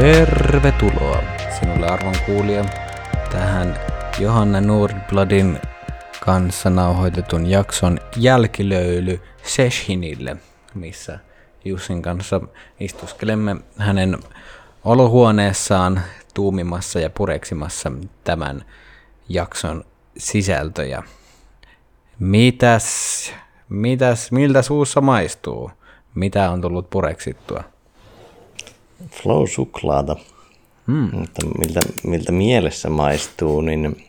Tervetuloa sinulle arvon kuulija tähän Johanna Nordbladin kanssa nauhoitetun jakson jälkilöyly sessionille, missä Jussin kanssa istuskelemme hänen olohuoneessaan tuumimassa ja pureksimassa tämän jakson sisältöjä. Mitäs, mitäs, miltä suussa maistuu? Mitä on tullut pureksittua? Flow-suklaata. Hmm. Mutta miltä, miltä mielessä maistuu, niin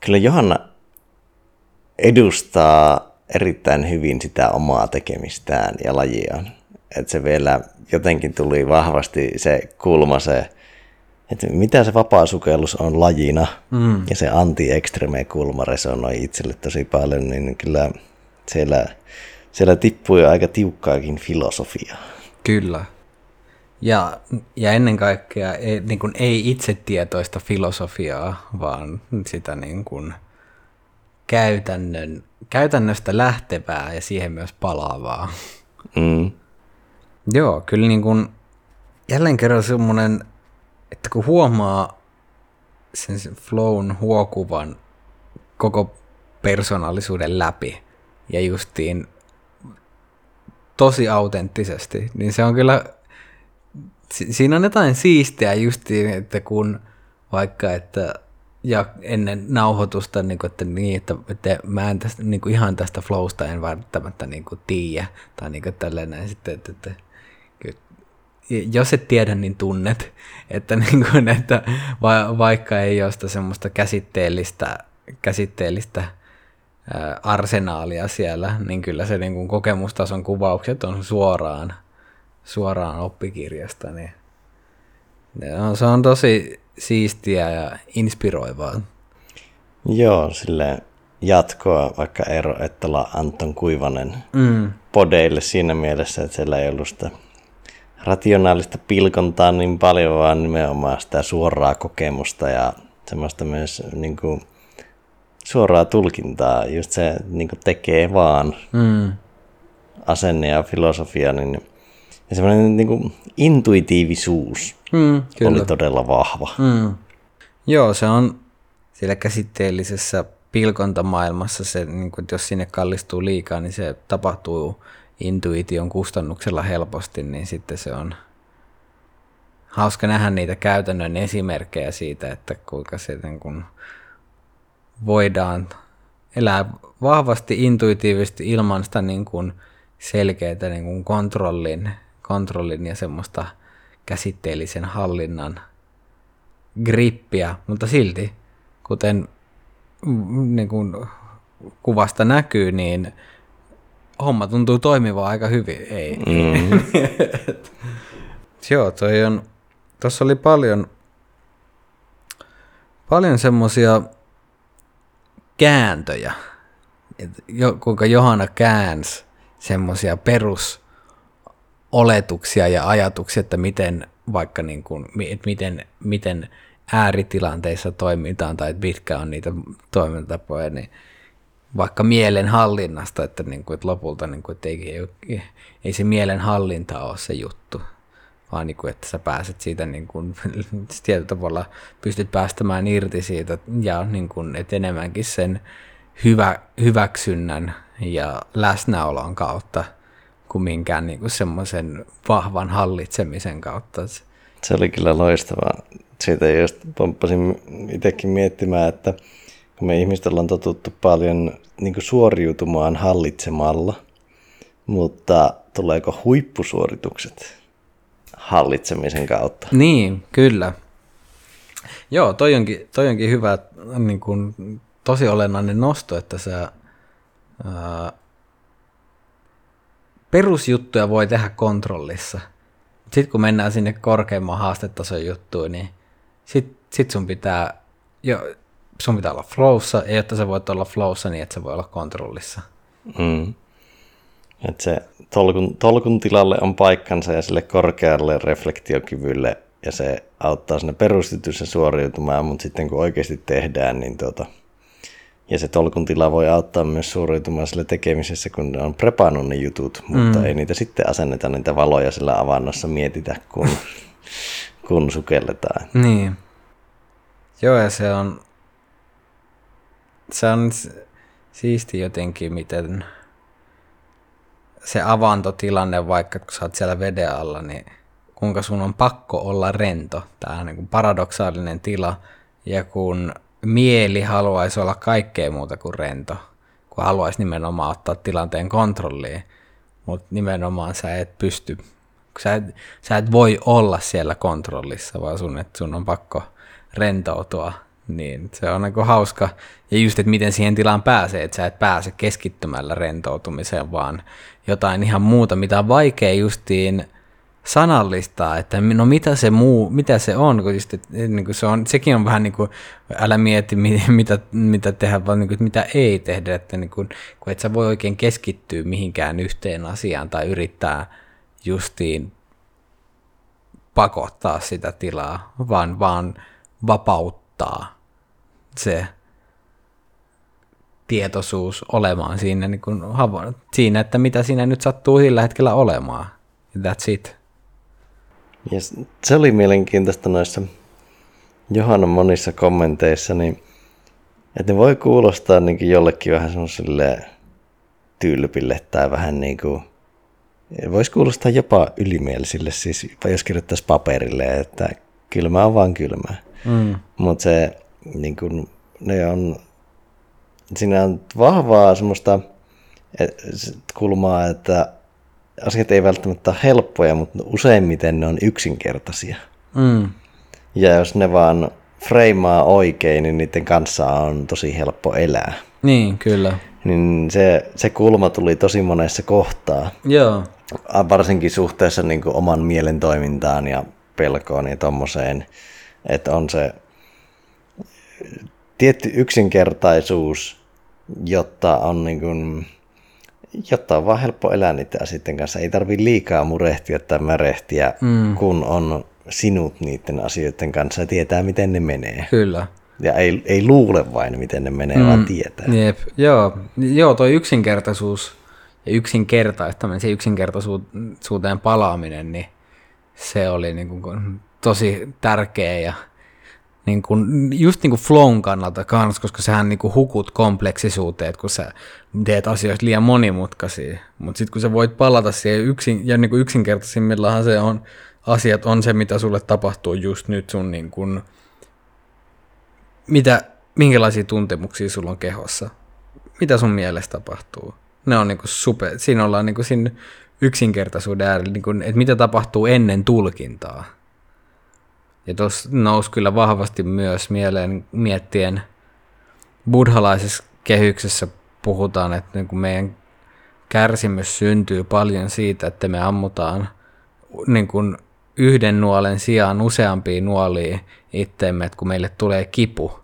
kyllä Johanna edustaa erittäin hyvin sitä omaa tekemistään ja lajiaan. Että se vielä jotenkin tuli vahvasti se kulma, se, että mitä se vapaasukellus on lajina, mm. ja se anti-extreme kulma resonoi itselle tosi paljon, niin kyllä siellä, siellä tippui aika tiukkaakin filosofiaa. Kyllä. Ja, ja ennen kaikkea ei, niin kuin, ei itsetietoista filosofiaa, vaan sitä niin kuin, käytännön, käytännöstä lähtevää ja siihen myös palaavaa. Mm. Joo, kyllä niin kuin, jälleen kerran semmoinen, että kun huomaa sen flown huokuvan koko persoonallisuuden läpi ja justiin tosi autenttisesti, niin se on kyllä, siinä on jotain siistiä justiin, että kun vaikka, että ja ennen nauhoitusta, niin kuin, että, niin, että, että mä en tästä, niin kuin ihan tästä flowsta en välttämättä niin tiedä, tai niin kuin tälleen sitten, että, että jos et tiedä, niin tunnet, että, niin kuin, että va, vaikka ei ole sitä semmoista käsitteellistä, käsitteellistä arsenaalia siellä, niin kyllä se niin kuin kokemustason kuvaukset on suoraan, suoraan oppikirjasta. Niin se on tosi siistiä ja inspiroivaa. Joo, sille jatkoa vaikka Eero Ettala Anton Kuivanen mm. podeille siinä mielessä, että siellä ei ollut sitä rationaalista pilkontaa niin paljon, vaan nimenomaan sitä suoraa kokemusta ja semmoista myös niin kuin, suoraa tulkintaa, just se niin tekee vaan mm. asenne ja filosofia, niin ja semmoinen niin kuin intuitiivisuus mm, kyllä. oli todella vahva. Mm. Joo, se on siellä käsitteellisessä pilkontamaailmassa, se, niin kuin, jos sinne kallistuu liikaa, niin se tapahtuu intuition kustannuksella helposti, niin sitten se on hauska nähdä niitä käytännön esimerkkejä siitä, että kuinka se niin kuin, voidaan elää vahvasti intuitiivisesti ilman sitä niin kuin selkeää niin kuin kontrollin, kontrollin ja semmoista käsitteellisen hallinnan grippiä, mutta silti, kuten niin kuin kuvasta näkyy, niin homma tuntuu toimivaa aika hyvin. Ei. Mm. Joo, toi on, tuossa oli paljon, paljon semmosia kääntöjä, jo, kuinka Johanna käänsi semmoisia perusoletuksia ja ajatuksia, että miten vaikka niin kuin, että miten, miten ääritilanteissa toimitaan tai mitkä on niitä toimintatapoja, niin vaikka mielen hallinnasta, että, niin kuin, että lopulta niin kuin, että ei, ei, ei se mielen hallinta ole se juttu, vaan niin kuin, että sä pääset siitä niin kuin, tietyllä tavalla pystyt päästämään irti siitä ja niin kuin, että enemmänkin sen hyvä, hyväksynnän ja läsnäolon kautta kuin minkään niin kuin semmoisen vahvan hallitsemisen kautta. Se oli kyllä loistavaa. Siitä just pomppasin itsekin miettimään, että kun me ihmiset ollaan totuttu paljon niin kuin suoriutumaan hallitsemalla, mutta tuleeko huippusuoritukset hallitsemisen kautta. Niin, kyllä. Joo, toi onkin, toi onkin hyvä, niin kuin, tosi olennainen nosto, että sä ää, perusjuttuja voi tehdä kontrollissa. Sitten kun mennään sinne korkeimman haastetason juttuun, niin sit, sit sun pitää, jo, sun pitää olla flowssa, ja jotta sä voit olla flowssa, niin että sä voi olla kontrollissa. Mm. Että se tolkun, tolkun tilalle on paikkansa ja sille korkealle reflektiokyvylle ja se auttaa sinne perustetyssä suoriutumaan, mutta sitten kun oikeasti tehdään, niin tota, Ja se tolkun tila voi auttaa myös suoriutumaan sille tekemisessä, kun ne on prepannut ne jutut, mutta mm. ei niitä sitten asenneta niitä valoja sillä avannossa mietitä, kun, kun sukelletaan. Niin. Joo, ja se on, se on siisti jotenkin, miten se avantotilanne, vaikka kun sä oot siellä veden alla, niin kuinka sun on pakko olla rento. Tämä on niin paradoksaalinen tila. Ja kun mieli haluaisi olla kaikkea muuta kuin rento, kun haluaisi nimenomaan ottaa tilanteen kontrolliin, mutta nimenomaan sä et pysty, sä et, sä et voi olla siellä kontrollissa, vaan sun, että sun on pakko rentoutua, niin se on niin hauska. Ja just, että miten siihen tilaan pääsee, että sä et pääse keskittymällä rentoutumiseen, vaan jotain ihan muuta, mitä on vaikea justiin sanallistaa, että no mitä se muu, mitä se on, kun just, että, niin kuin se on, sekin on vähän niin kuin, älä mieti mitä, mitä tehdä, vaan niin kuin, mitä ei tehdä, että niin kuin, kun et sä voi oikein keskittyä mihinkään yhteen asiaan tai yrittää justiin pakottaa sitä tilaa, vaan, vaan vapauttaa se tietoisuus olemaan siinä, niin kuin, siinä, että mitä siinä nyt sattuu sillä hetkellä olemaan. That's it. Yes, se oli mielenkiintoista noissa Johanna monissa kommenteissa, niin että ne voi kuulostaa niin jollekin vähän semmoiselle tylpille tai vähän niin kuin, voisi kuulostaa jopa ylimielisille, siis jos kirjoittaisi paperille, että kylmä on vaan kylmää. Mm. Mutta se, niin kuin, ne on, siinä on vahvaa semmoista kulmaa, että asiat ei välttämättä ole helppoja, mutta useimmiten ne on yksinkertaisia. Mm. Ja jos ne vaan freimaa oikein, niin niiden kanssa on tosi helppo elää. Niin, kyllä. Niin se, se kulma tuli tosi monessa kohtaa. Joo. Varsinkin suhteessa niin kuin oman mielen toimintaan ja pelkoon ja tommoseen, että on se tietty yksinkertaisuus, jotta on niin kuin, jotta on vaan helppo elää niiden asioiden kanssa. Ei tarvi liikaa murehtia tai märehtiä, mm. kun on sinut niiden asioiden kanssa ja tietää, miten ne menee. Kyllä. Ja ei, ei luule vain, miten ne menee, mm. vaan tietää. Jep. Joo, joo, toi yksinkertaisuus ja yksinkertaistaminen, se yksinkertaisuuteen palaaminen, niin se oli niin kuin tosi tärkeä ja niin kuin, just niin kuin flown kannalta kans, koska sähän niin kuin hukut kompleksisuuteen, kun sä teet asioista liian monimutkaisia. Mutta sitten kun sä voit palata siihen yksin, ja niin kuin se on, asiat on se, mitä sulle tapahtuu just nyt sun niin kuin, mitä, minkälaisia tuntemuksia sulla on kehossa. Mitä sun mielestä tapahtuu? Ne on niin kuin super, siinä ollaan niin kuin siinä yksinkertaisuuden äärellä, niin kuin, että mitä tapahtuu ennen tulkintaa ja tuossa nousi kyllä vahvasti myös mieleen miettien buddhalaisessa kehyksessä puhutaan, että niin kuin meidän kärsimys syntyy paljon siitä, että me ammutaan niin kuin yhden nuolen sijaan useampia nuolia itteemme, että kun meille tulee kipu,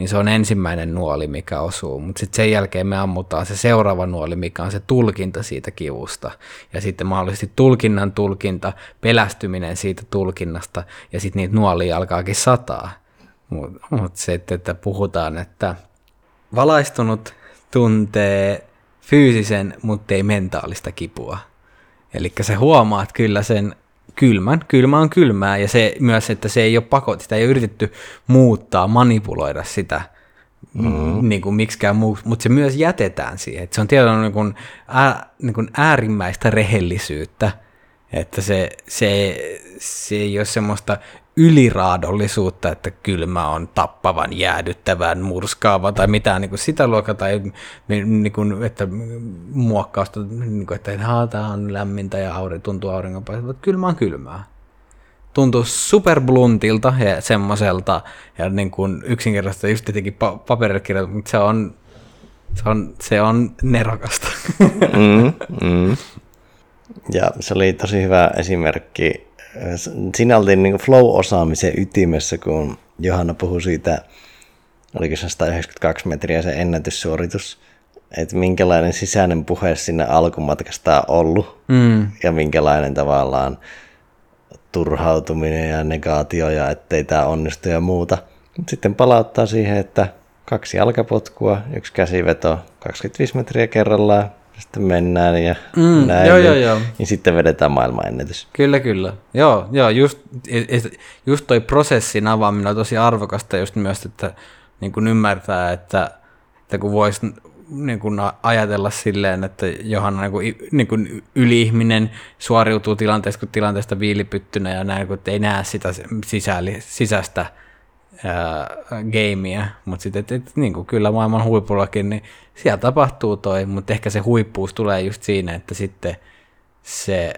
niin se on ensimmäinen nuoli, mikä osuu. Mutta sitten sen jälkeen me ammutaan se seuraava nuoli, mikä on se tulkinta siitä kivusta. Ja sitten mahdollisesti tulkinnan tulkinta, pelästyminen siitä tulkinnasta, ja sitten niitä nuolia alkaakin sataa. Mutta mut se, että puhutaan, että valaistunut tuntee fyysisen, mutta ei mentaalista kipua. Eli se huomaat kyllä sen kylmän. Kylmä on kylmää ja se myös, että se ei ole pakot, sitä ei ole yritetty muuttaa, manipuloida sitä mm. niin kuin miksikään muu, mutta se myös jätetään siihen. Että se on tietysti niin kuin, ää, niin kuin äärimmäistä rehellisyyttä, että se, se, se ei ole semmoista yliraadollisuutta, että kylmä on tappavan, jäädyttävän, murskaava tai mitään niin kuin sitä luokkaa, tai niin kuin, että muokkausta, niin kuin, että tämä on lämmintä ja auri, tuntuu auringonpaistelta, kylmä on kylmää. Tuntuu superbluntilta ja semmoiselta, ja niin kuin yksinkertaisesti just tietenkin pa- paperille kirjoitettu, mutta se on, se on, se on nerokasta. Mm, mm. Ja se oli tosi hyvä esimerkki siinä oltiin niin flow-osaamisen ytimessä, kun Johanna puhui siitä, oliko se 192 metriä se ennätyssuoritus, että minkälainen sisäinen puhe sinne alkumatkasta on ollut mm. ja minkälainen tavallaan turhautuminen ja negaatio ja ettei tämä onnistu ja muuta. Sitten palauttaa siihen, että kaksi jalkapotkua, yksi käsiveto, 25 metriä kerrallaan, sitten mennään ja mm, näin. Joo, joo, joo. Ja sitten vedetään maailmanennätys. Kyllä, kyllä. Joo, joo just, just toi prosessin avaaminen on tosi arvokasta just myös, että niin kuin ymmärtää, että, että kun voisi niin kuin ajatella silleen, että Johanna niin kuin, niin kuin yli-ihminen suoriutuu tilanteesta kuin tilanteesta viilipyttynä ja näin, kun ei näe sitä sisäli, gameia, mutta sitten niin kyllä maailman huipullakin, niin siellä tapahtuu toi, mutta ehkä se huippuus tulee just siinä, että sitten se,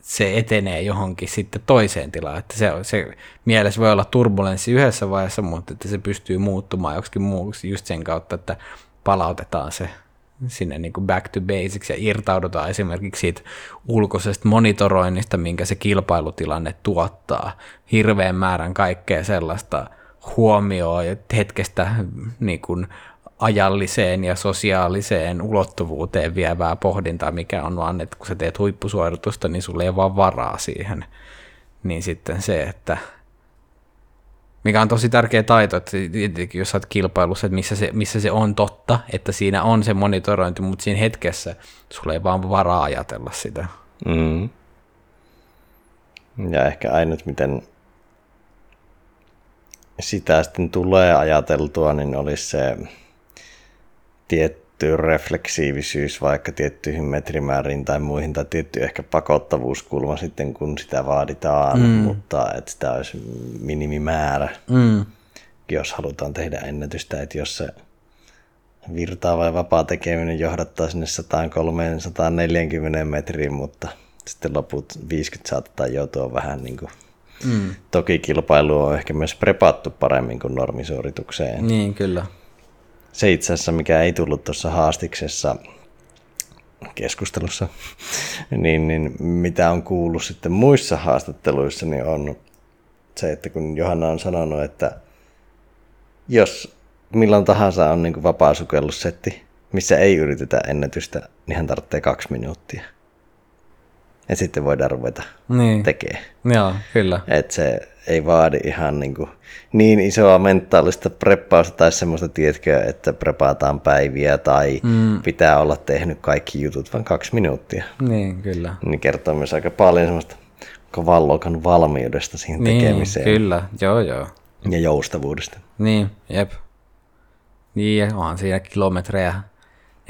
se etenee johonkin sitten toiseen tilaan, että se, se mielessä voi olla turbulenssi yhdessä vaiheessa, mutta että se pystyy muuttumaan joksikin muuksi just sen kautta, että palautetaan se sinne niin kuin back to basics ja irtaudutaan esimerkiksi siitä ulkoisesta monitoroinnista, minkä se kilpailutilanne tuottaa. Hirveän määrän kaikkea sellaista huomioon hetkestä niin kuin ajalliseen ja sosiaaliseen ulottuvuuteen vievää pohdintaa, mikä on vaan, että kun sä teet huippusuoritusta, niin sulle ei vaan varaa siihen. Niin sitten se, että mikä on tosi tärkeä taito, että jos sä oot kilpailussa, että missä se, missä se on totta, että siinä on se monitorointi, mutta siinä hetkessä sulla ei vaan varaa ajatella sitä. Mm. Ja ehkä ainut, miten sitä sitten tulee ajateltua, niin olisi se tiet, tietty refleksiivisyys vaikka tiettyihin metrimääriin tai muihin, tai tietty ehkä pakottavuuskulma sitten, kun sitä vaaditaan, mm. mutta että sitä olisi minimimäärä, mm. jos halutaan tehdä ennätystä, että jos se virtaava ja vapaa tekeminen johdattaa sinne 103-140 metriin, mutta sitten loput 50 saattaa joutua vähän niin kuin Mm. Toki kilpailu on ehkä myös prepattu paremmin kuin normisuoritukseen. Niin, kyllä se itse asiassa, mikä ei tullut tuossa haastiksessa keskustelussa, niin, niin mitä on kuullut sitten muissa haastatteluissa, niin on se, että kun Johanna on sanonut, että jos milloin tahansa on niin vapaa sukellussetti, missä ei yritetä ennätystä, niin hän tarvitsee kaksi minuuttia. Ja sitten voidaan ruveta niin. tekemään. Joo, kyllä. Et se ei vaadi ihan niin, kuin niin isoa mentaalista preppausta tai semmoista, tiedätkö, että prepataan päiviä tai mm. pitää olla tehnyt kaikki jutut vain kaksi minuuttia. Niin, kyllä. Niin kertoo myös aika paljon semmoista kovan valmiudesta siihen niin, tekemiseen. kyllä, joo joo. Ja joustavuudesta. Niin, jep. Niin, onhan siinä kilometrejä.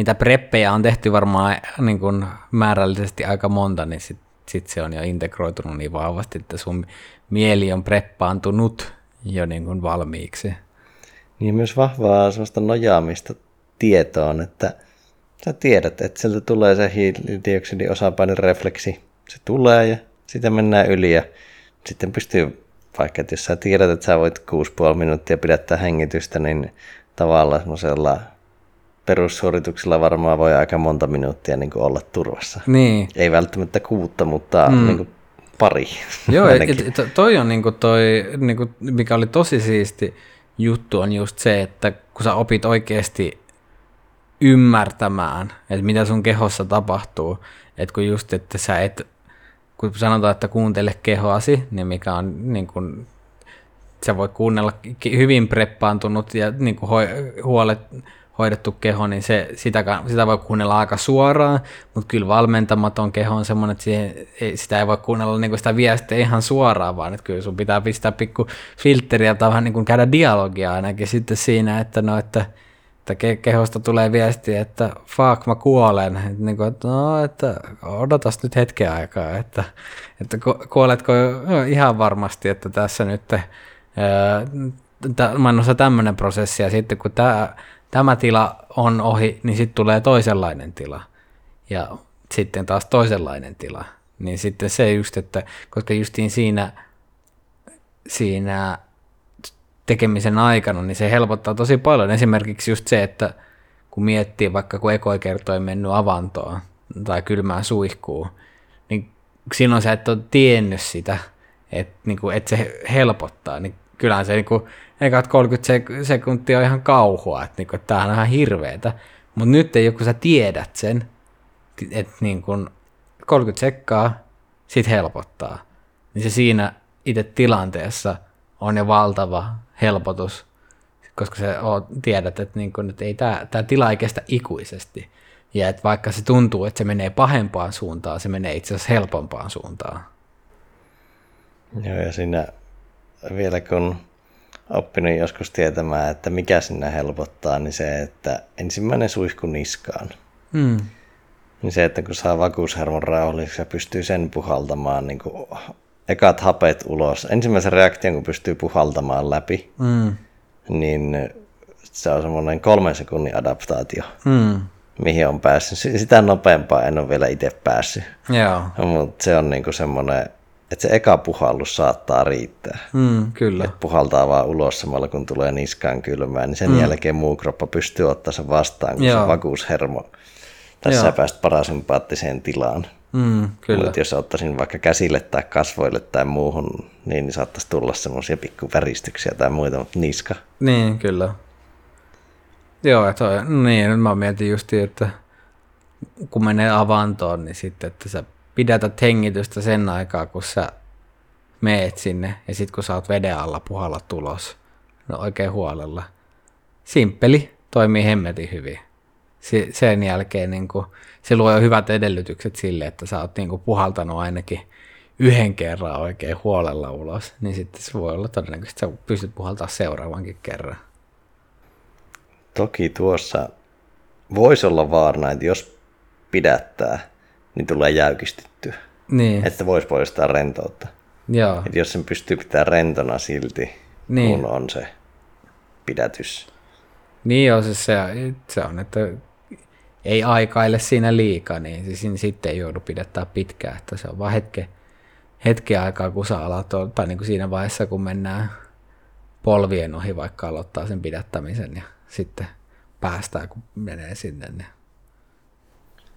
Niitä preppejä on tehty varmaan niin kuin määrällisesti aika monta, niin sitten sit se on jo integroitunut niin vahvasti, että sun mieli on preppaantunut jo niin kuin valmiiksi. Niin myös vahvaa sellaista nojaamista tietoon, että sä tiedät, että sieltä tulee se hiilidioksidin osapainen refleksi. Se tulee ja sitten mennään yli ja sitten pystyy, vaikka että jos sä tiedät, että sä voit 6,5 minuuttia pidättää hengitystä, niin tavallaan semmoisella perussuorituksilla varmaan voi aika monta minuuttia niin kuin olla turvassa. Niin. Ei välttämättä kuutta, mutta mm. niin kuin pari. Joo, et, toi on niinku toi, niinku, mikä oli tosi siisti juttu, on just se, että kun sä opit oikeasti ymmärtämään, että mitä sun kehossa tapahtuu, että kun just, että sä et, kun sanotaan, että kuuntele kehoasi, niin mikä on niin kuin, sä voit kuunnella hyvin preppaantunut ja niin kuin huolet, hoidettu keho, niin se, sitä, sitä voi kuunnella aika suoraan, mutta kyllä valmentamaton keho on semmoinen, että siihen, sitä ei voi kuunnella niin sitä viestiä ihan suoraan, vaan että kyllä sun pitää pistää pikku filtteriä tai vähän niin kuin käydä dialogia ainakin sitten siinä, että no, että, että kehosta tulee viesti, että fuck, mä kuolen. Että, niin kuin, että, no, että odotas nyt hetken aikaa, että, että kuoletko ihan varmasti, että tässä nyt ää, mä tämmöinen prosessi, ja sitten kun tämä tämä tila on ohi, niin sitten tulee toisenlainen tila. Ja sitten taas toisenlainen tila. Niin sitten se just, että koska justiin siinä, siinä tekemisen aikana, niin se helpottaa tosi paljon. Esimerkiksi just se, että kun miettii vaikka kun ekoikertoi mennyt avantoon tai kylmään suihkuun, niin silloin sä et ole tiennyt sitä, että, niin kuin, että se helpottaa, niin kyllähän se niin kuin, ekat 30 sek- sekuntia on ihan kauhua, että, niinku, tämähän on ihan hirveetä. Mutta nyt ei kun sä tiedät sen, että niin kun 30 sekkaa, sit helpottaa. Niin se siinä itse tilanteessa on jo valtava helpotus. koska se on, tiedät, että, niin kun, että ei tämä, tämä tila ei kestä ikuisesti. Ja että vaikka se tuntuu, että se menee pahempaan suuntaan, se menee itse asiassa helpompaan suuntaan. Joo, ja siinä vielä kun oppinut joskus tietämään, että mikä sinne helpottaa, niin se, että ensimmäinen suihku niskaan. Mm. Niin se, että kun saa vakuushermon rauhalliseksi ja pystyy sen puhaltamaan niin kuin ekat hapet ulos. Ensimmäisen reaktion, kun pystyy puhaltamaan läpi, mm. niin se on semmoinen kolmen sekunnin adaptaatio, mm. mihin on päässyt. Sitä nopeampaa en ole vielä itse päässyt. Mutta se on niinku semmoinen, että se eka puhallus saattaa riittää. Mm, kyllä. Et puhaltaa vaan ulos samalla, kun tulee niskaan kylmään, niin sen mm. jälkeen muu kroppa pystyy ottaa sen vastaan, kun Joo. se vakuushermo. Tässä Joo. pääst parasympaattiseen tilaan. Mm, kyllä. Mutta jos ottaisin vaikka käsille tai kasvoille tai muuhun, niin saattaisi tulla semmoisia pikkuväristyksiä tai muita, mutta niska. Niin, kyllä. Joo, toi, niin, mä mietin just, että kun menee avantoon, niin sitten, että sä pidätät hengitystä sen aikaa, kun sä meet sinne, ja sitten kun sä oot veden alla, puhalla tulos. No oikein huolella. Simppeli, toimii hemmetin hyvin. Sen jälkeen niin kun, se luo jo hyvät edellytykset sille, että sä oot niin kuin puhaltanut ainakin yhden kerran oikein huolella ulos, niin sitten se voi olla todennäköisesti, että sä pystyt puhaltaa seuraavankin kerran. Toki tuossa voisi olla vaarana, että jos pidättää, niin tulee jäykistettyä. Niin. Että voisi poistaa rentoutta. Joo. Että jos sen pystyy pitämään rentona silti, niin. kun on se pidätys. Niin joo, se, se, se on, että ei aikaile siinä liikaa, niin siis sitten ei joudu pidettää pitkään, että se on vaan hetke, hetken aikaa, kun sä alat, tai niin kuin siinä vaiheessa, kun mennään polvien ohi, vaikka aloittaa sen pidättämisen ja sitten päästään, kun menee sinne, niin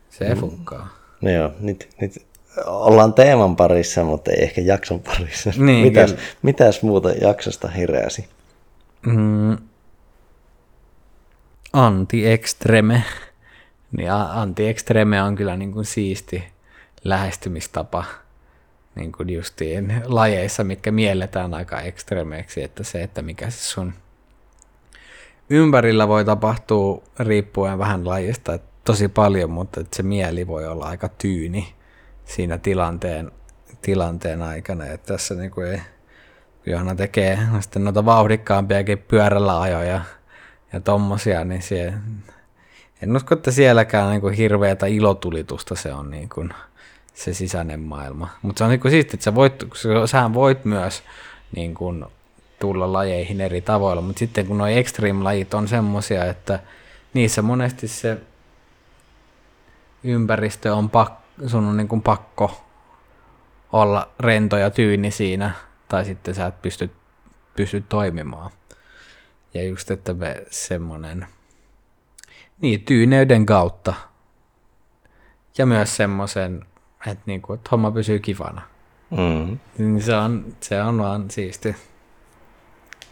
se mm. funkkaa. No joo, nyt, nyt ollaan teeman parissa, mutta ei ehkä jakson parissa. Niin, mitäs, mitäs muuta jaksosta heräsi? Mm. Anti-extreme. Niin anti-extreme on kyllä niin kuin siisti lähestymistapa niin kuin justiin lajeissa, mitkä mielletään aika ekstremeiksi, että se, että mikä se sun ympärillä voi tapahtua riippuen vähän lajista, että tosi paljon, mutta että se mieli voi olla aika tyyni siinä tilanteen, tilanteen aikana, että tässä niin kuin ei, Johanna tekee sitten noita vauhdikkaampiakin pyörällä ajoja ja tommosia, niin se, en usko, että sielläkään niin kuin hirveätä ilotulitusta se on niin kuin se sisäinen maailma. Mutta se on niin kuin siisti, että sä voit, sähän voit myös niin kuin tulla lajeihin eri tavoilla, mutta sitten kun nuo extreme-lajit on semmosia, että niissä monesti se ympäristö on pakko, sun on niin kuin pakko olla rento ja tyyni siinä, tai sitten sä et pysty, pysty toimimaan. Ja just, että me semmoinen niin, tyyneyden kautta. Ja myös semmoisen, että, niinku, että homma pysyy kivana. Mm. Niin se on, se on vaan siisti.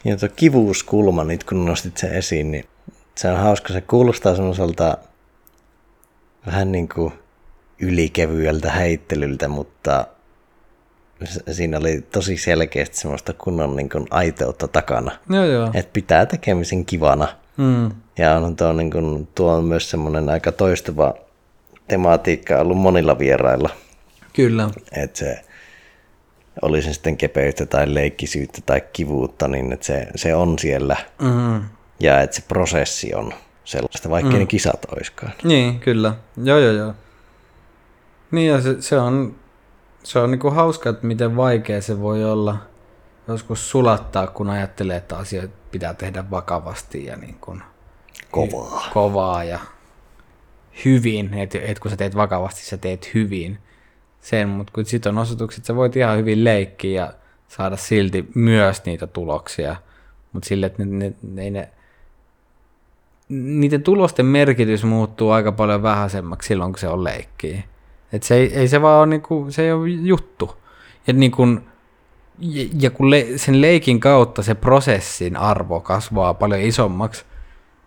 Ja tuo kivuuskulma, nyt kun nostit sen esiin, niin se on hauska. Se kuulostaa semmoiselta vähän niin kuin ylikevyeltä heittelyltä, mutta siinä oli tosi selkeästi semmoista kunnon niin kuin aiteutta takana. Joo, joo. Että pitää tekemisen kivana. Mm. Ja on tuo, niin kuin, tuo on myös semmoinen aika toistuva tematiikka ollut monilla vierailla. Kyllä. Että se oli se sitten kepeyttä tai leikkisyyttä tai kivuutta, niin että se, se on siellä. Mm-hmm. Ja että se prosessi on sellaista, vaikka mm. ne kisat oiskaan. Niin, kyllä. Joo, joo, joo. Niin ja se, se on, se on niinku hauska, että miten vaikea se voi olla joskus sulattaa, kun ajattelee, että asioita pitää tehdä vakavasti ja niin kuin kovaa. kovaa ja hyvin, että et kun sä teet vakavasti, sä teet hyvin sen, mutta kun sitten on osoitukset, sä voit ihan hyvin leikkiä ja saada silti myös niitä tuloksia, mutta sille, että ne, ne, ne, ne, niiden tulosten merkitys muuttuu aika paljon vähäisemmäksi silloin, kun se on leikkiä. Et se ei, ei se vaan ole, niinku, se ei ole juttu. Ja, niinku, ja, kun le, sen leikin kautta se prosessin arvo kasvaa paljon isommaksi,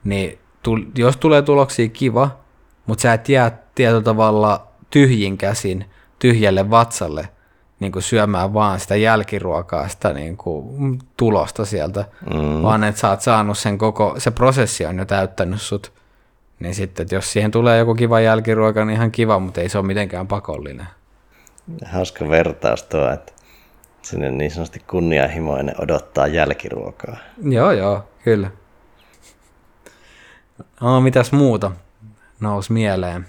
niin tu, jos tulee tuloksia kiva, mutta sä et jää tietyllä tavalla tyhjin käsin tyhjälle vatsalle, niin kuin syömään vaan sitä jälkiruokaa, sitä niin kuin tulosta sieltä, mm. vaan että sä oot saanut sen koko, se prosessi on jo täyttänyt sut. Niin sitten, että jos siihen tulee joku kiva jälkiruoka, niin ihan kiva, mutta ei se ole mitenkään pakollinen. Hauska vertaus tuo, että sinne niin sanotusti kunnianhimoinen odottaa jälkiruokaa. Joo, joo, kyllä. No, mitäs muuta nousi mieleen?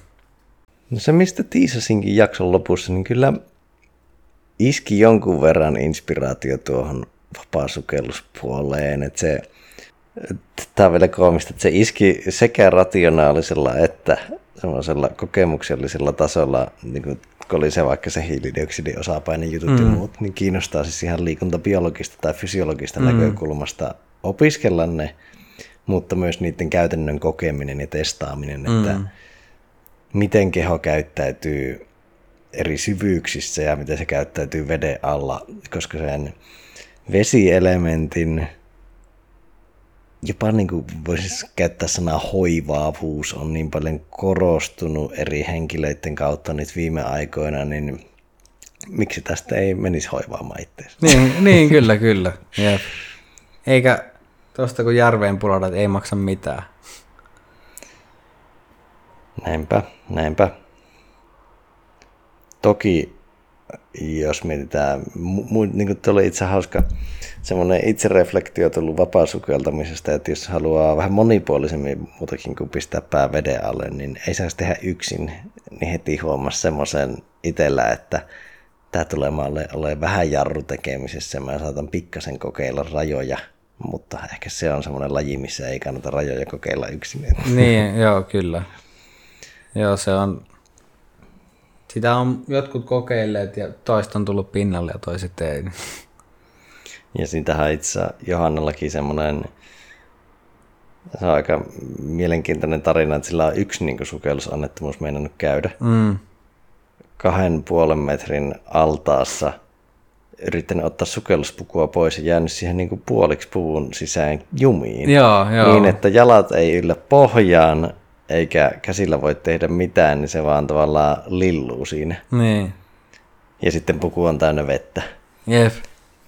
No se, mistä tiisasinkin jakson lopussa, niin kyllä iski jonkun verran inspiraatio tuohon vapaasukelluspuoleen, että se, tämä on vielä koomista, että se iski sekä rationaalisella että semmoisella kokemuksellisella tasolla, niin kuin kun oli se vaikka se hiilidioksidin osapaine jutut mm. ja muut, niin kiinnostaa siis ihan liikuntabiologista tai fysiologista mm. näkökulmasta opiskella ne, mutta myös niiden käytännön kokeminen ja testaaminen, mm. että miten keho käyttäytyy eri syvyyksissä ja miten se käyttäytyy veden alla, koska sen vesielementin jopa niin kuin voisi käyttää sanaa hoivaavuus on niin paljon korostunut eri henkilöiden kautta nyt viime aikoina, niin miksi tästä ei menisi hoivaamaan itseänsä? Niin, niin kyllä, kyllä. Jep. Eikä tuosta kun järveen pulodat ei maksa mitään. Näinpä, näinpä. Toki jos mietitään, mu- niin kuin oli itse hauska semmoinen itsereflektio tullut vapaasukeltamisesta, että jos haluaa vähän monipuolisemmin muutakin kuin pistää pää veden alle, niin ei saisi tehdä yksin, niin heti huomasi semmoisen itsellä, että tämä tulee maalle ole vähän jarru tekemisessä, mä saatan pikkasen kokeilla rajoja, mutta ehkä se on semmoinen laji, missä ei kannata rajoja kokeilla yksin. Niin, joo, kyllä. Joo, se on, sitä on jotkut kokeilleet ja toista on tullut pinnalle ja toiset ei. Ja siitähän itse Johannallakin semmoinen, se on aika mielenkiintoinen tarina, että sillä on yksi niin sukellusannettomuus meinannut käydä. Mm. Kahden puolen metrin altaassa yrittänyt ottaa sukelluspukua pois ja jäänyt siihen niin kuin puoliksi puvun sisään jumiin. Joo, joo. Niin, että jalat ei yllä pohjaan, eikä käsillä voi tehdä mitään, niin se vaan tavallaan lilluu siinä. Niin. Ja sitten puku on täynnä vettä. Jep.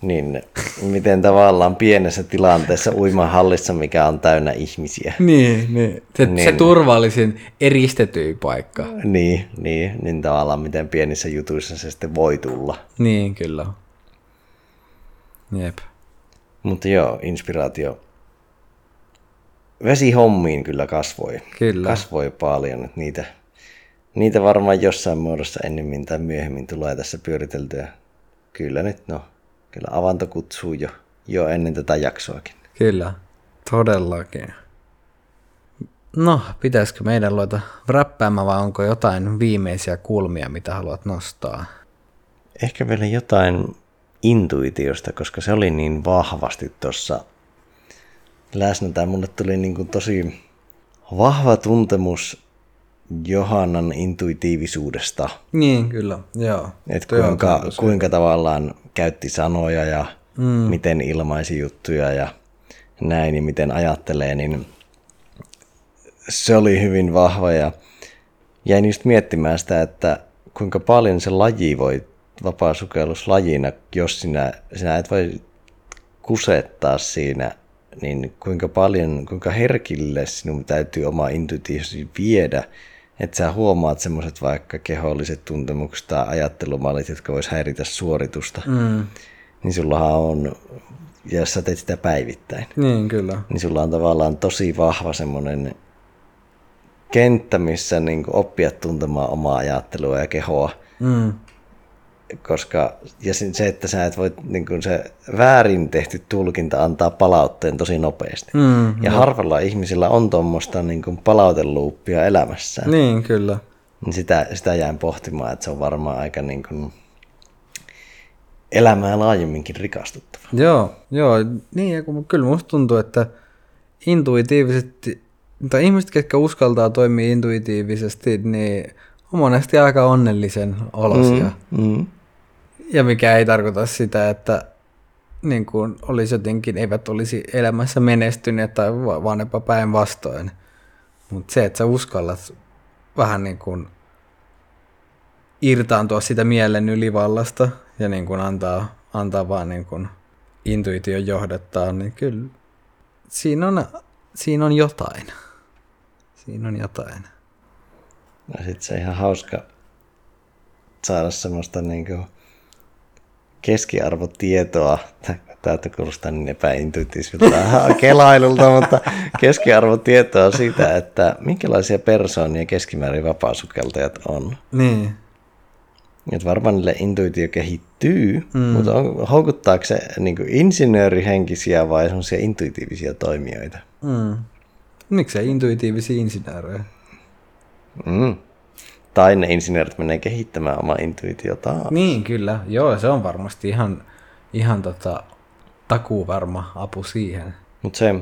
Niin miten tavallaan pienessä tilanteessa uimahallissa, mikä on täynnä ihmisiä. Niin, niin. Se, niin. se turvallisin eristetyin paikka. Niin, niin, niin tavallaan miten pienissä jutuissa se sitten voi tulla. Niin, kyllä. Jep. Mutta joo, inspiraatio vesihommiin kyllä kasvoi. Kyllä. Kasvoi paljon, että niitä, niitä varmaan jossain muodossa ennemmin tai myöhemmin tulee tässä pyöriteltyä. Kyllä nyt, no, kyllä avanto kutsuu jo, jo ennen tätä jaksoakin. Kyllä, todellakin. No, pitäisikö meidän luota räppäämään vai onko jotain viimeisiä kulmia, mitä haluat nostaa? Ehkä vielä jotain intuitiosta, koska se oli niin vahvasti tuossa läsnä. Tämä mulle tuli niin kuin tosi vahva tuntemus Johannan intuitiivisuudesta. Niin, kyllä, joo. Et kuinka, kuinka tavallaan käytti sanoja ja mm. miten ilmaisi juttuja ja näin ja miten ajattelee, niin se oli hyvin vahva ja jäin just miettimään sitä, että kuinka paljon se laji voi vapaasukellus lajina, jos sinä, sinä et voi kusettaa siinä niin kuinka paljon, kuinka herkille sinun täytyy oma intuitiivisesti viedä, että sä huomaat semmoiset vaikka keholliset tuntemukset tai ajattelumallit, jotka vois häiritä suoritusta, mm. niin sullahan on, ja jos sä teet sitä päivittäin, niin, kyllä. niin sulla on tavallaan tosi vahva semmoinen kenttä, missä niin oppia tuntemaan omaa ajattelua ja kehoa. Mm koska ja se, että sä et voi, niin kuin se väärin tehty tulkinta antaa palautteen tosi nopeasti. Mm, ja no. harvalla ihmisillä on tuommoista niin kuin palauteluuppia elämässään. Niin, kyllä. Niin sitä, sitä jään pohtimaan, että se on varmaan aika niin kuin elämää laajemminkin rikastuttava. Joo, joo niin, ja kun, kyllä musta tuntuu, että intuitiivisesti, tai ihmiset, ketkä uskaltaa toimia intuitiivisesti, niin on monesti aika onnellisen olosia. Mm, mm. Ja mikä ei tarkoita sitä, että niin kuin olisi jotenkin, eivät olisi elämässä menestyneet tai vaan jopa päinvastoin. Mutta se, että sä uskallat vähän niin kuin irtaantua sitä mielen ylivallasta ja niin kuin antaa, antaa vaan niin kuin intuitio johdattaa, niin kyllä siinä on, siinä on jotain. Siinä on jotain. No sit se ihan hauska saada semmoista niin kuin keskiarvotietoa. Täältä kuulostaa niin epäintuitiiviselta kelailulta, mutta keskiarvotietoa siitä, että minkälaisia persoonia keskimäärin vapaasukeltajat on. Niin. Että varmaan niille intuitio kehittyy, mm. mutta on, houkuttaako se niin insinöörihenkisiä vai sellaisia intuitiivisia toimijoita? Mm. Miksei intuitiivisia insinöörejä? Mm. Tai ne insinöörit menee kehittämään omaa intuitiotaan. Niin, kyllä. Joo, se on varmasti ihan, ihan tota, takuu varma apu siihen. Mutta se,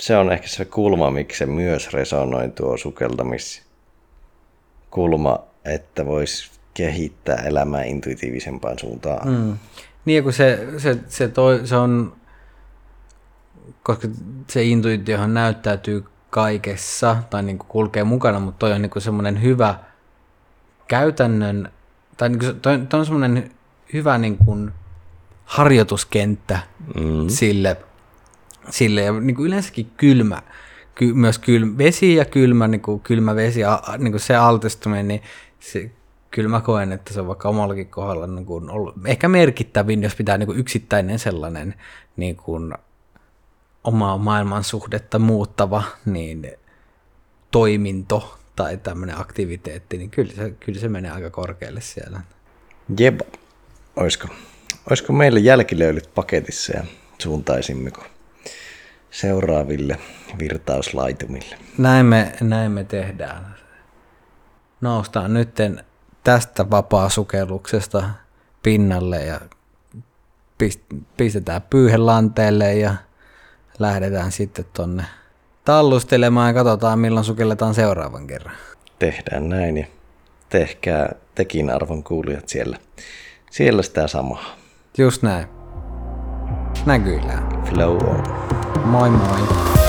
se on ehkä se kulma, miksi se myös resonoi tuo sukeltamiskulma, että voisi kehittää elämää intuitiivisempaan suuntaan. Mm. Niin, kun se, se, se, toi, se on, koska se intuitiohan näyttäytyy kaikessa tai niin kuin kulkee mukana, mutta toi on niin kuin semmoinen hyvä käytännön, tai niin kuin, toi, toi on semmoinen hyvä niin kuin harjoituskenttä mm. sille, sille ja niin kuin yleensäkin kylmä, ky, myös kylmä, vesi ja kylmä, niin kuin kylmä vesi, a, niin kuin se altistuminen, niin se, kyllä mä koen, että se on vaikka omallakin kohdalla niin kuin ollut ehkä merkittävin, jos pitää niin kuin yksittäinen sellainen niin kuin omaa maailman suhdetta muuttava niin toiminto tai tämmöinen aktiviteetti, niin kyllä se, kyllä se menee aika korkealle siellä. Jep. Olisiko, olisiko meillä jälkilöylyt paketissa ja suuntaisimmeko seuraaville virtauslaitumille? Näin me, näin me tehdään. Noustaan nytten tästä vapaasukelluksesta pinnalle ja pistetään pyyhelanteelle ja lähdetään sitten tonne tallustelemaan ja katsotaan milloin sukelletaan seuraavan kerran. Tehdään näin ja tehkää tekin arvon kuulijat siellä, siellä sitä samaa. Just näin. Näkyillään. Flow on. Moi moi.